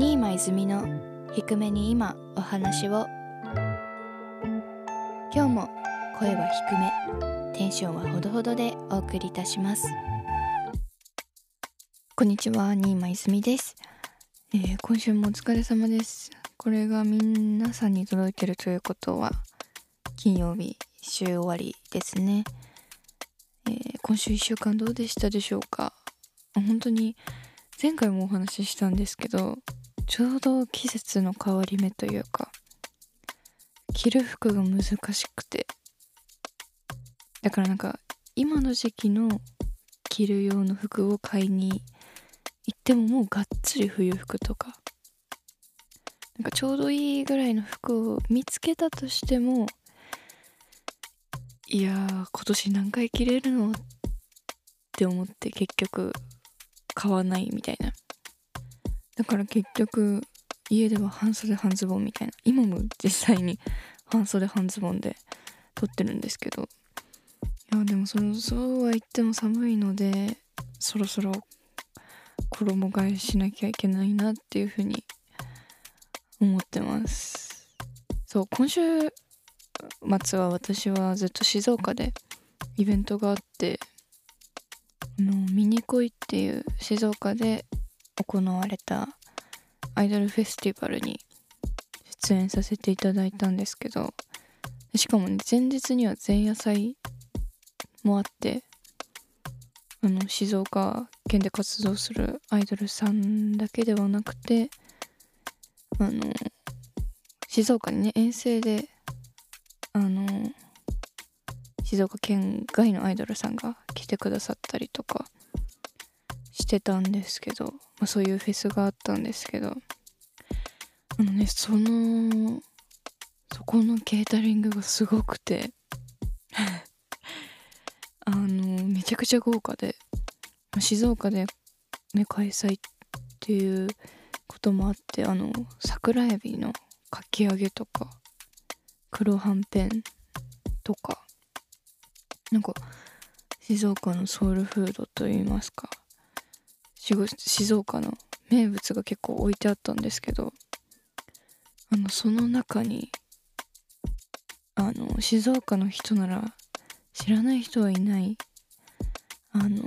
新間泉の低めに今お話を。今日も声は低めテンションはほどほどでお送りいたします。こんにちは新間泉です、えー、今週もお疲れ様です。これが皆さんに届いてるということは金曜日週終わりですね、えー、今週1週間どうでしたでしょうか？本当に前回もお話ししたんですけどちょうど季節の変わり目というか着る服が難しくて。だからなんか今の時期の着る用の服を買いに行ってももうがっつり冬服とか。なんかちょうどいいぐらいの服を見つけたとしてもいやー今年何回着れるのって思って結局買わないみたいな。だから結局家では半袖半ズボンみたいな今も実際に半袖半ズボンで撮ってるんですけどいやでもそろそうは言っても寒いのでそろそろ衣替えしなきゃいけないなっていうふうに思ってます。そう今週末は私はずっと静岡でイベントがあってあのミニコイっていう静岡で行われたアイドルフェスティバルに出演させていただいたんですけどしかもね前日には前夜祭もあってあの静岡県で活動するアイドルさんだけではなくてあの静岡にね遠征であの静岡県外のアイドルさんが来てくださったりとかしてたんですけど、まあ、そういうフェスがあったんですけどあのねそのそこのケータリングがすごくて あのめちゃくちゃ豪華で静岡で、ね、開催っていうこともあってあの桜エビのかき揚げとか黒はんぺんとかなんか静岡のソウルフードといいますか静岡の名物が結構置いてあったんですけどあのその中にあの静岡の人なら知らない人はいないあの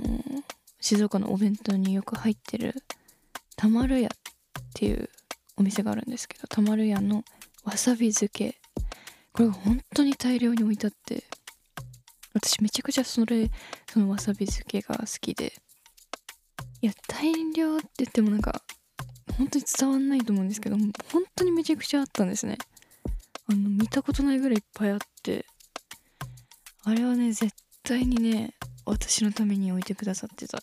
静岡のお弁当によく入ってるたまるやっていうお店があるんですけどたまるやのわさび漬け。これが本当に大量に置いてあって私めちゃくちゃそれそのわさび漬けが好きで。いや大量って言ってもなんか本当に伝わんないと思うんですけど本当にめちゃくちゃあったんですね。あの見たことないぐらいいっぱいあってあれはね絶対にね私のために置いてくださってた。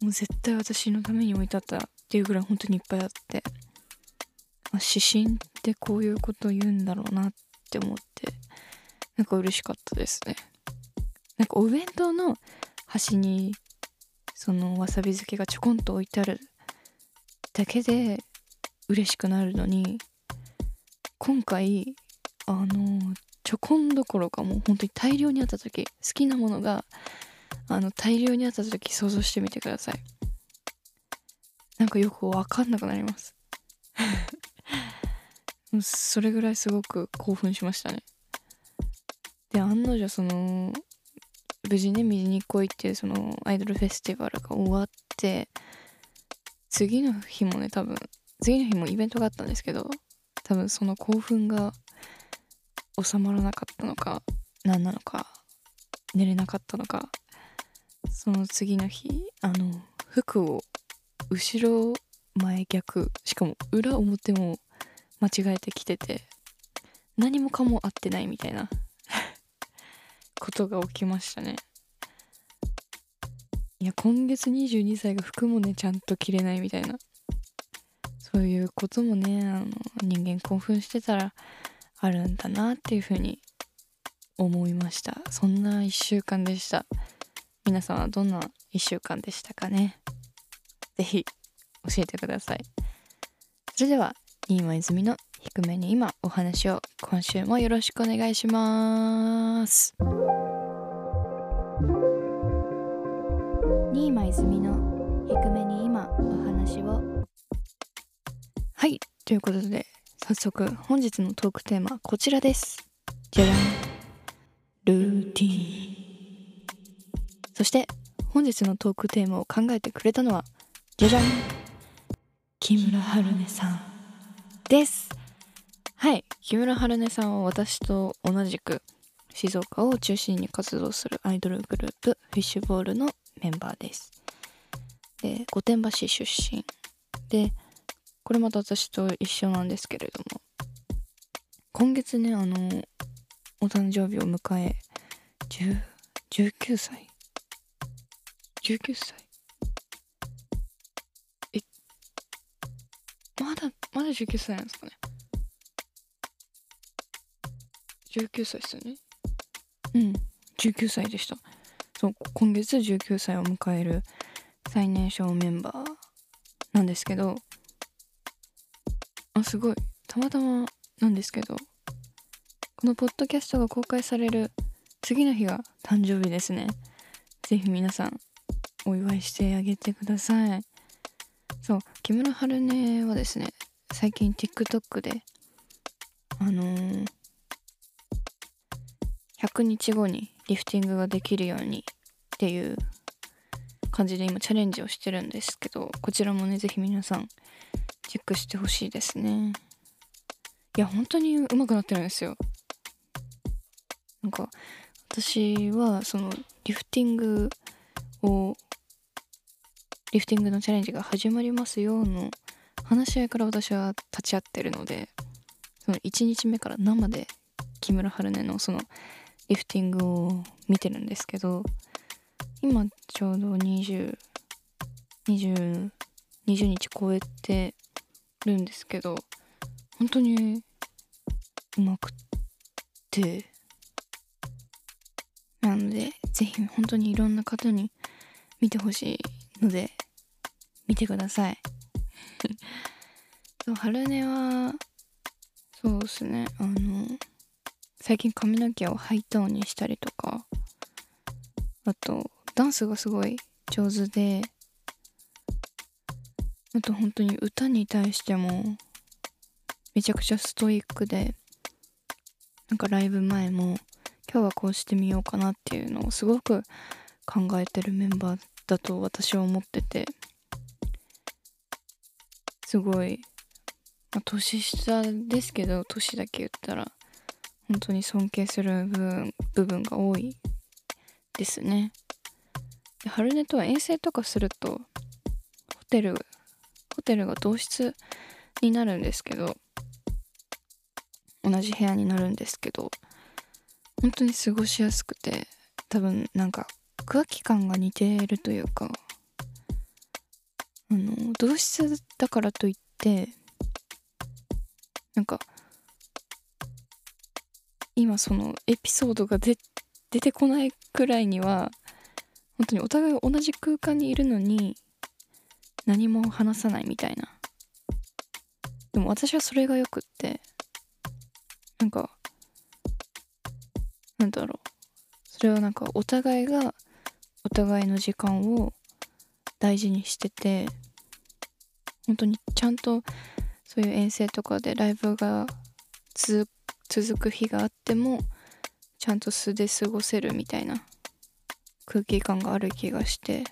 もう絶対私のために置いてあったっていうぐらい本当にいっぱいあって、まあ、指針ってこういうこと言うんだろうなって思ってなんか嬉しかったですね。なんかお弁当の端にそのわさび漬けがちょこんと置いてあるだけで嬉しくなるのに今回あのちょこんどころかもう本当に大量にあった時好きなものがあの大量にあった時想像してみてください。なんかよくわかんなくなります。それぐらいすごく興奮しましたね。で案の定その無事ね見に来いっていうそのアイドルフェスティバルが終わって次の日もね多分次の日もイベントがあったんですけど多分その興奮が収まらなかったのか何なのか寝れなかったのかその次の日あの服を後ろ前逆しかも裏表も間違えてきてて何もかも合ってないみたいなことが起きましたね。いや今月22歳が服もねちゃんと着れないみたいな。そういうこともねあの人間興奮してたらあるんだなっていうふうに思いました。そんな1週間でした。皆さんはどんな1週間でしたかね？是非教えてください。それでは新間泉の低めに今お話を今週もよろしくお願いします。新間泉の低めに今お話を。はいということで早速本日のトークテーマこちらです。じゃじゃん。ルーティン。そして本日のトークテーマを考えてくれたのはじゃじゃん。木村春音さん。です。はい木村春音さんは私と同じく静岡を中心に活動するアイドルグループフィッシュボールのメンバーです。で御殿場市出身。でこれまた私と一緒なんですけれども。今月ねあのお誕生日を迎え19歳？19歳？えまだまだ19歳なんですかね。19歳ですよね。うん19歳でした。そう今月19歳を迎える最年少メンバーなんですけどあすごい。たまたまなんですけどこのポッドキャストが公開される次の日が誕生日ですね。ぜひ皆さんお祝いしてあげてください。そう木村春音はですね最近 TikTok であのー、100日後にリフティングができるようにっていう感じで今チャレンジをしてるんですけどこちらもね是非皆さんチェックしてほしいですね。いや本当に上手くなってるんですよ。なんか私はそのリフティングをリフティングのチャレンジが始まりますよの話し合いから私は立ち会ってるのでその1日目から生で木村春音のそのリフティングを見てるんですけど今ちょうど2020 20, 日超えてるんですけど本当にうまくってなのでぜひ本当にいろんな方に見てほしいので見てください。そう春音はそうですね。あの最近髪の毛をハイトーンにしたりとかあとダンスがすごい上手であと本当に歌に対してもめちゃくちゃストイックでなんかライブ前も今日はこうしてみようかなっていうのをすごく考えてるメンバーだと私は思っててすごい、まあ、年下ですけど年だけ言ったら本当に尊敬する部分部分が多いですね。で春音とは遠征とかするとホテルホテルが同室になるんですけど同じ部屋になるんですけど本当に過ごしやすくて多分なんか空気感が似ているというかあの同室だからといってなんか今そのエピソードが出てこないくらいには本当にお互い同じ空間にいるのに何も話さないみたいな。でも私はそれがよくってなんかなんだろう。それはなんかお互いがお互いの時間を大事にしてて本当にちゃんとそういう遠征とかでライブが続続く日があってもちゃんと素で過ごせるみたいな空気感がある気がして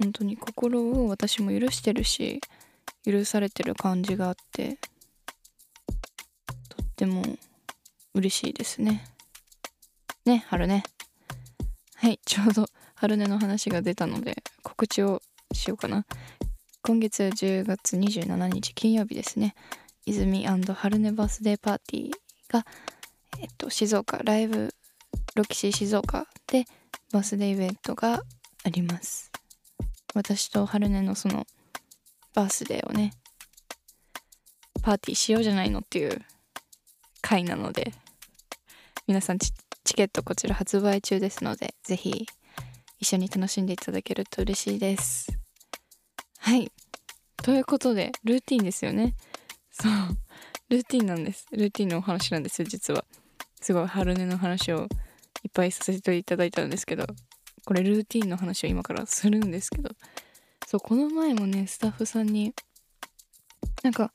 本当に心を私も許してるし許されてる感じがあってとっても嬉しいですね。ね春ね。はいちょうど春音の話が出たので告知をしようかな。今月10月27日金曜日ですね。泉春音バースデーパーティーが、えっと、静岡ライブロキシー静岡でバースデーイベントがあります。私と春音のそのバースデーをねパーティーしようじゃないのっていう回なので皆さんチケットこちら発売中ですのでぜひ一緒に楽しんでいただけると嬉しいです。はい。ということでルーティンですよね。そう。ルーティンなんです。ルーティンのお話なんですよ実はすごい春音の話をいっぱいさせていただいたんですけどこれルーティンの話を今からするんですけどそうこの前もねスタッフさんになんか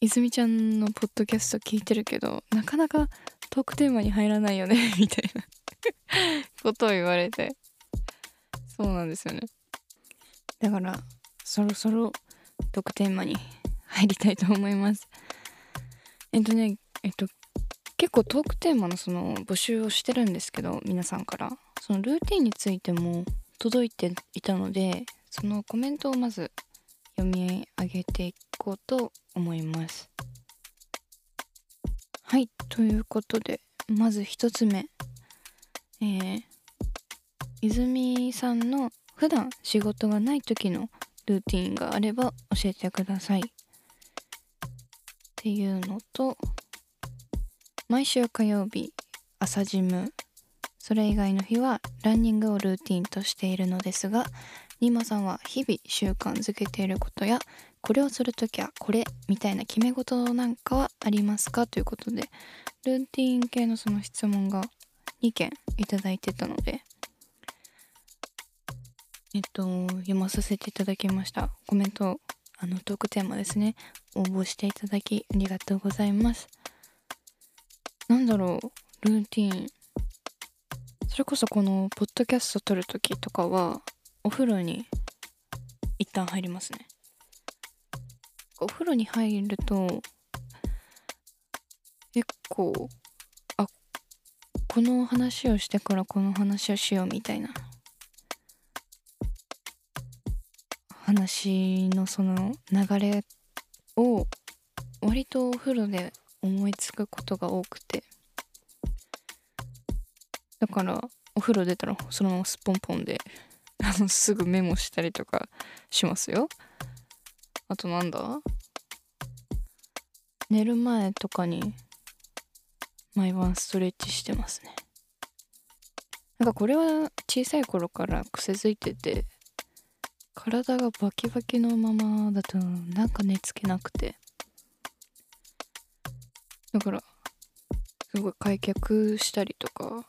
泉ちゃんのポッドキャスト聞いてるけどなかなかトークテーマに入らないよねみたいなことを言われて。そうなんですよね。だからそろそろトークテーマに入りたいと思います。えっとねえっと結構トークテーマのその募集をしてるんですけど皆さんから。そのルーティンについても届いていたのでそのコメントをまず読み上げていこうと思います。はいということでまず1つ目。えー、泉さんの普段仕事がない時のルーティンがあれば教えてください。っていうのと毎週火曜日朝ジム。それ以外の日はランニングをルーティンとしているのですがニーマさんは日々習慣づけていることやこれをするときはこれみたいな決め事なんかはありますか？ということでルーティン系のその質問が2件いただいてたのでえっと読まさせていただきました。コメントあのトークテーマですね。応募していただきありがとうございます。なんだろうルーティン。それこそこのポッドキャスト撮る時とかはお風呂に一旦入りますね。お風呂に入ると結構あこの話をしてからこの話をしようみたいな話のその流れを割とお風呂で思いつくことが多くて。だからお風呂出たらそのまますっぽんぽんであの すぐメモしたりとかしますよ。あとなんだ？寝る前とかに毎晩ストレッチしてますね。なんかこれは小さい頃から癖づいてて体がバキバキのままだとなんか寝つけなくて。だからすごい開脚したりとか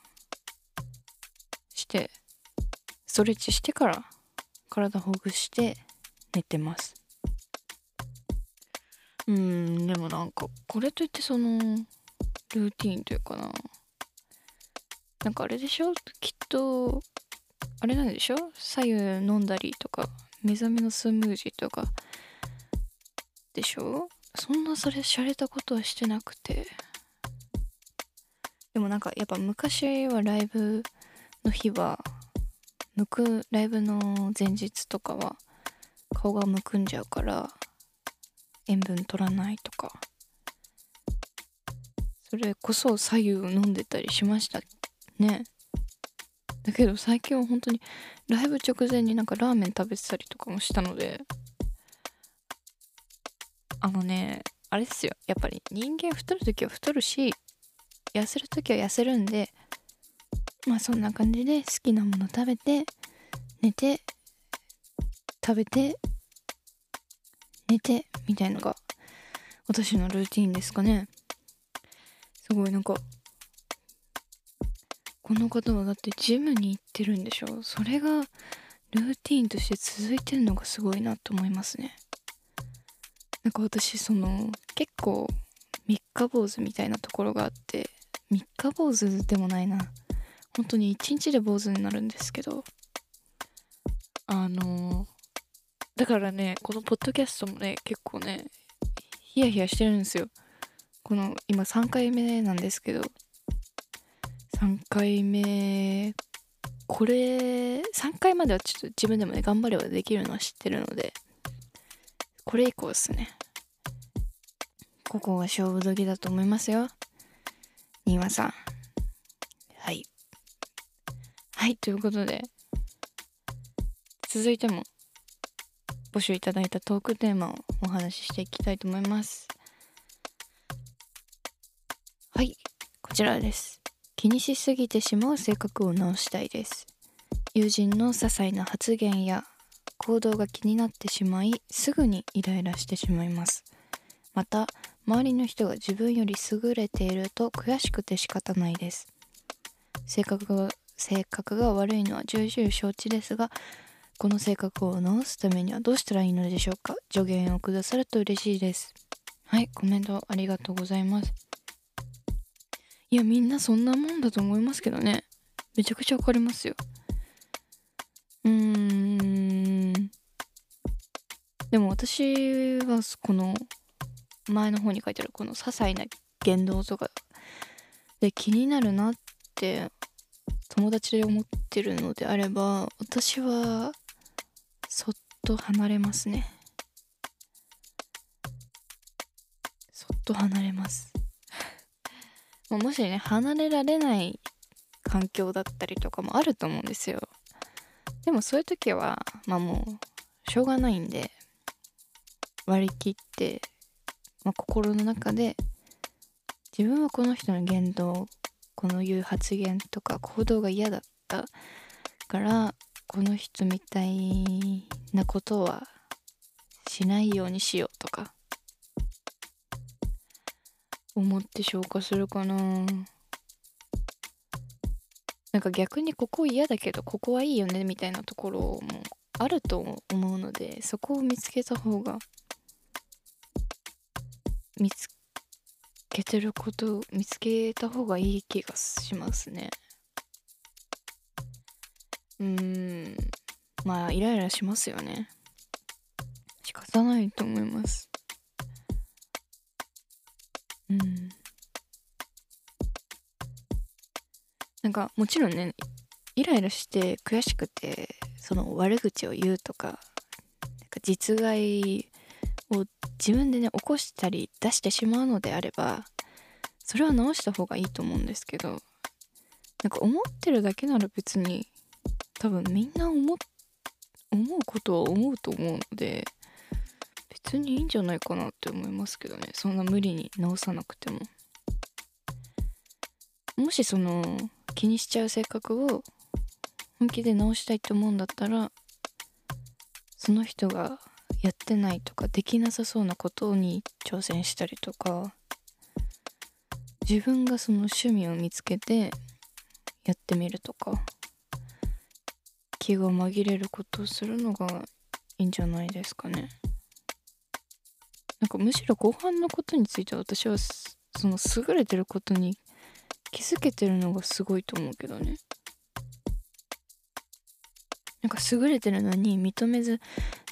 してストレッチしてから体ほぐして寝てます。うんでもなんかこれといってそのルーティンというかな。なんかあれでしょ？きっとあれなんでしょ？左右飲んだりとか目覚めのスムージーとか。でしょ？そんなそれ洒落たことはしてなくて。でもなんかやっぱ昔はライブの日はむくライブの前日とかは顔がむくんじゃうから塩分取らないとか。それこそ左右飲んでたりしましたね。だけど最近は本当にライブ直前になんかラーメン食べてたりとかもしたのであのねあれですよ。やっぱり人間太る時は太るし痩せる時は痩せるんでまあそんな感じで好きなもの食べて寝て食べて寝てみたいのが私のルーティンですかね。すごいなんかこの方はだってジムに行ってるんでしょ？それがルーティンとして続いてるのがすごいなと思いますね。なんか私その結構三日坊主みたいなところがあって三日坊主でもないな。本当に一日で坊主になるんですけどあのだからねこのポッドキャストもね結構ねヒヤヒヤしてるんですよ。この今3回目なんですけど3回目。これ3回まではちょっと自分でもね頑張ればできるのは知ってるのでこれ以降ですね。ここが勝負時だと思いますよ。新輪さん。はい。はいということで続いても募集いただいたトークテーマをお話ししていきたいと思います。はいこちらです。気にしすぎてしまう性格を直したいです。友人の些細な発言や行動が気になってしまいすぐにイライラしてしまいます。また周りの人が自分より優れていると悔しくて仕方ないです。性格が性格が悪いのは重々承知ですがこの性格を直すためにはどうしたらいいのでしょうか？助言をくださると嬉しいです。はいコメントありがとうございます。いやみんなそんなもんだと思いますけどね。めちゃくちゃわかりますよ。うーん。でも私はこの前の方に書いてあるこの些細な言動とかで気になるなって友達で思ってるのであれば私はそっと離れますね。そっと離れます。もしね離れられない環境だったりとかもあると思うんですよ。でもそういう時はまあもうしょうがないんで割り切って、まあ、心の中で自分はこの人の言動この言う発言とか行動が嫌だったからこの人みたいなことはしないようにしようとか思って消化するかな。なんか逆にここ嫌だけどここはいいよねみたいなところもあると思うのでそこを見つけた方が見つけてること見つけた方がいい気がしますね。うん。まあイライラしますよね。仕方ないと思います。なんかもちろんねイライラして悔しくてその悪口を言うとかなんか実害を自分でね起こしたり出してしまうのであればそれは直した方がいいと思うんですけどなんか思ってるだけなら別に多分みんな思思うことは思うと思うので別にいいんじゃないかなって思いますけどねそんな無理に直さなくても。もしその気にしちゃう性格を本気で直したいと思うんだったらその人がやってないとかできなさそうなことに挑戦したりとか自分がその趣味を見つけてやってみるとか気が紛れることをするのがいいんじゃないですかね。なんかむしろ後半のことについては私はその優れてることに気づけてるのがすごいと思うけどね。なんか優れてるのに認めず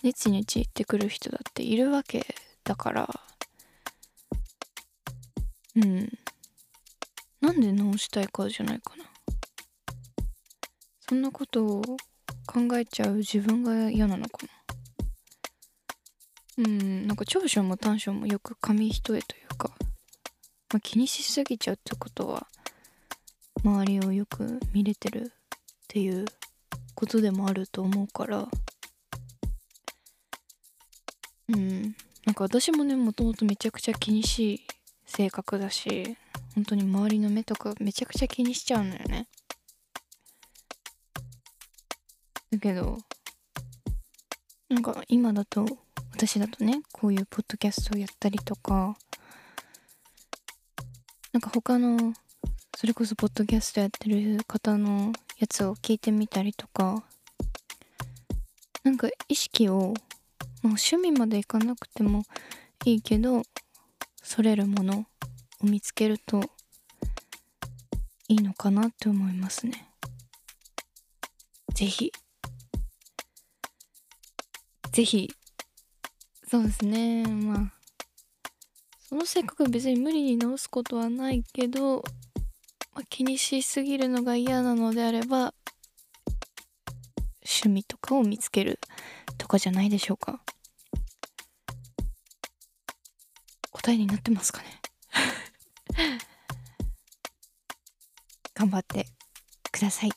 ネチネチ言ってくる人だっているわけだから。うん。なんで直したいかじゃないかな。そんなことを考えちゃう自分が嫌なのかな。うん。なんか長所も短所もよく紙一重というか、まあ、気にしすぎちゃうってことは周りをよく見れてるっていうことでもあると思うから。うん。なんか私もねもともとめちゃくちゃ気にしい性格だし本当に周りの目とかめちゃくちゃ気にしちゃうのよね。だけどなんか今だと私だとねこういうポッドキャストをやったりとかなんか他のそれこそポッドキャストやってる方のやつを聞いてみたりとかなんか意識をもう趣味までいかなくてもいいけどそれるものを見つけるといいのかなって思いますね。ぜひ。ぜひ。そうですね。まあその性格別に無理に直すことはないけど、気にしすぎるのが嫌なのであれば趣味とかを見つけるとかじゃないでしょうか。答えになってますかね？頑張ってください。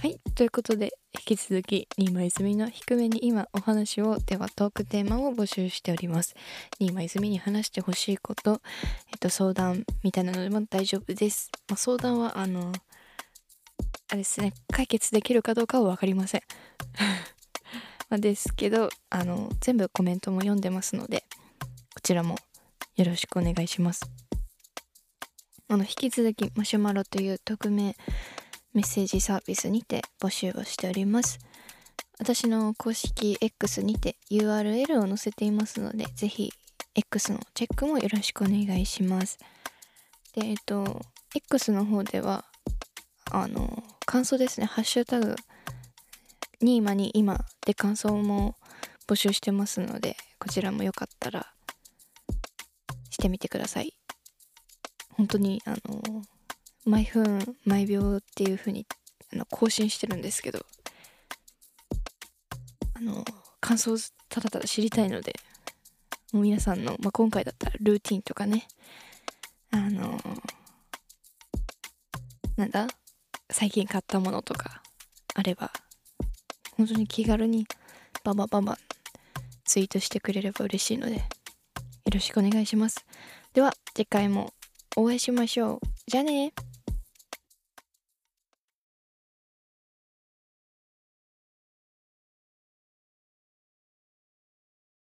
はいということで引き続き新間泉の低めに今お話をではトークテーマを募集しております。新間泉に話してほしいことえっと相談みたいなのでも大丈夫です、まあ、相談はあのあれですね。解決できるかどうかは分かりません。まですけどあの全部コメントも読んでますのでこちらもよろしくお願いします。あの引き続きマシュマロという匿名メッセージサービスにて募集をしております。私の公式 X にて URL を載せていますので、ぜひ X のチェックもよろしくお願いします。で、えっと、X の方では、あの、感想ですね、ハッシュタグ、に今に今で感想も募集してますので、こちらもよかったらしてみてください。本当に、あの、毎分毎秒っていう風にあの更新してるんですけど、あの、感想をただただ知りたいので、もう皆さんの、まあ、今回だったらルーティンとかね、あのなんだ最近買ったものとかあれば、本当に気軽にババババツイートしてくれれば嬉しいので、よろしくお願いします。では、次回もお会いしましょう。じゃあね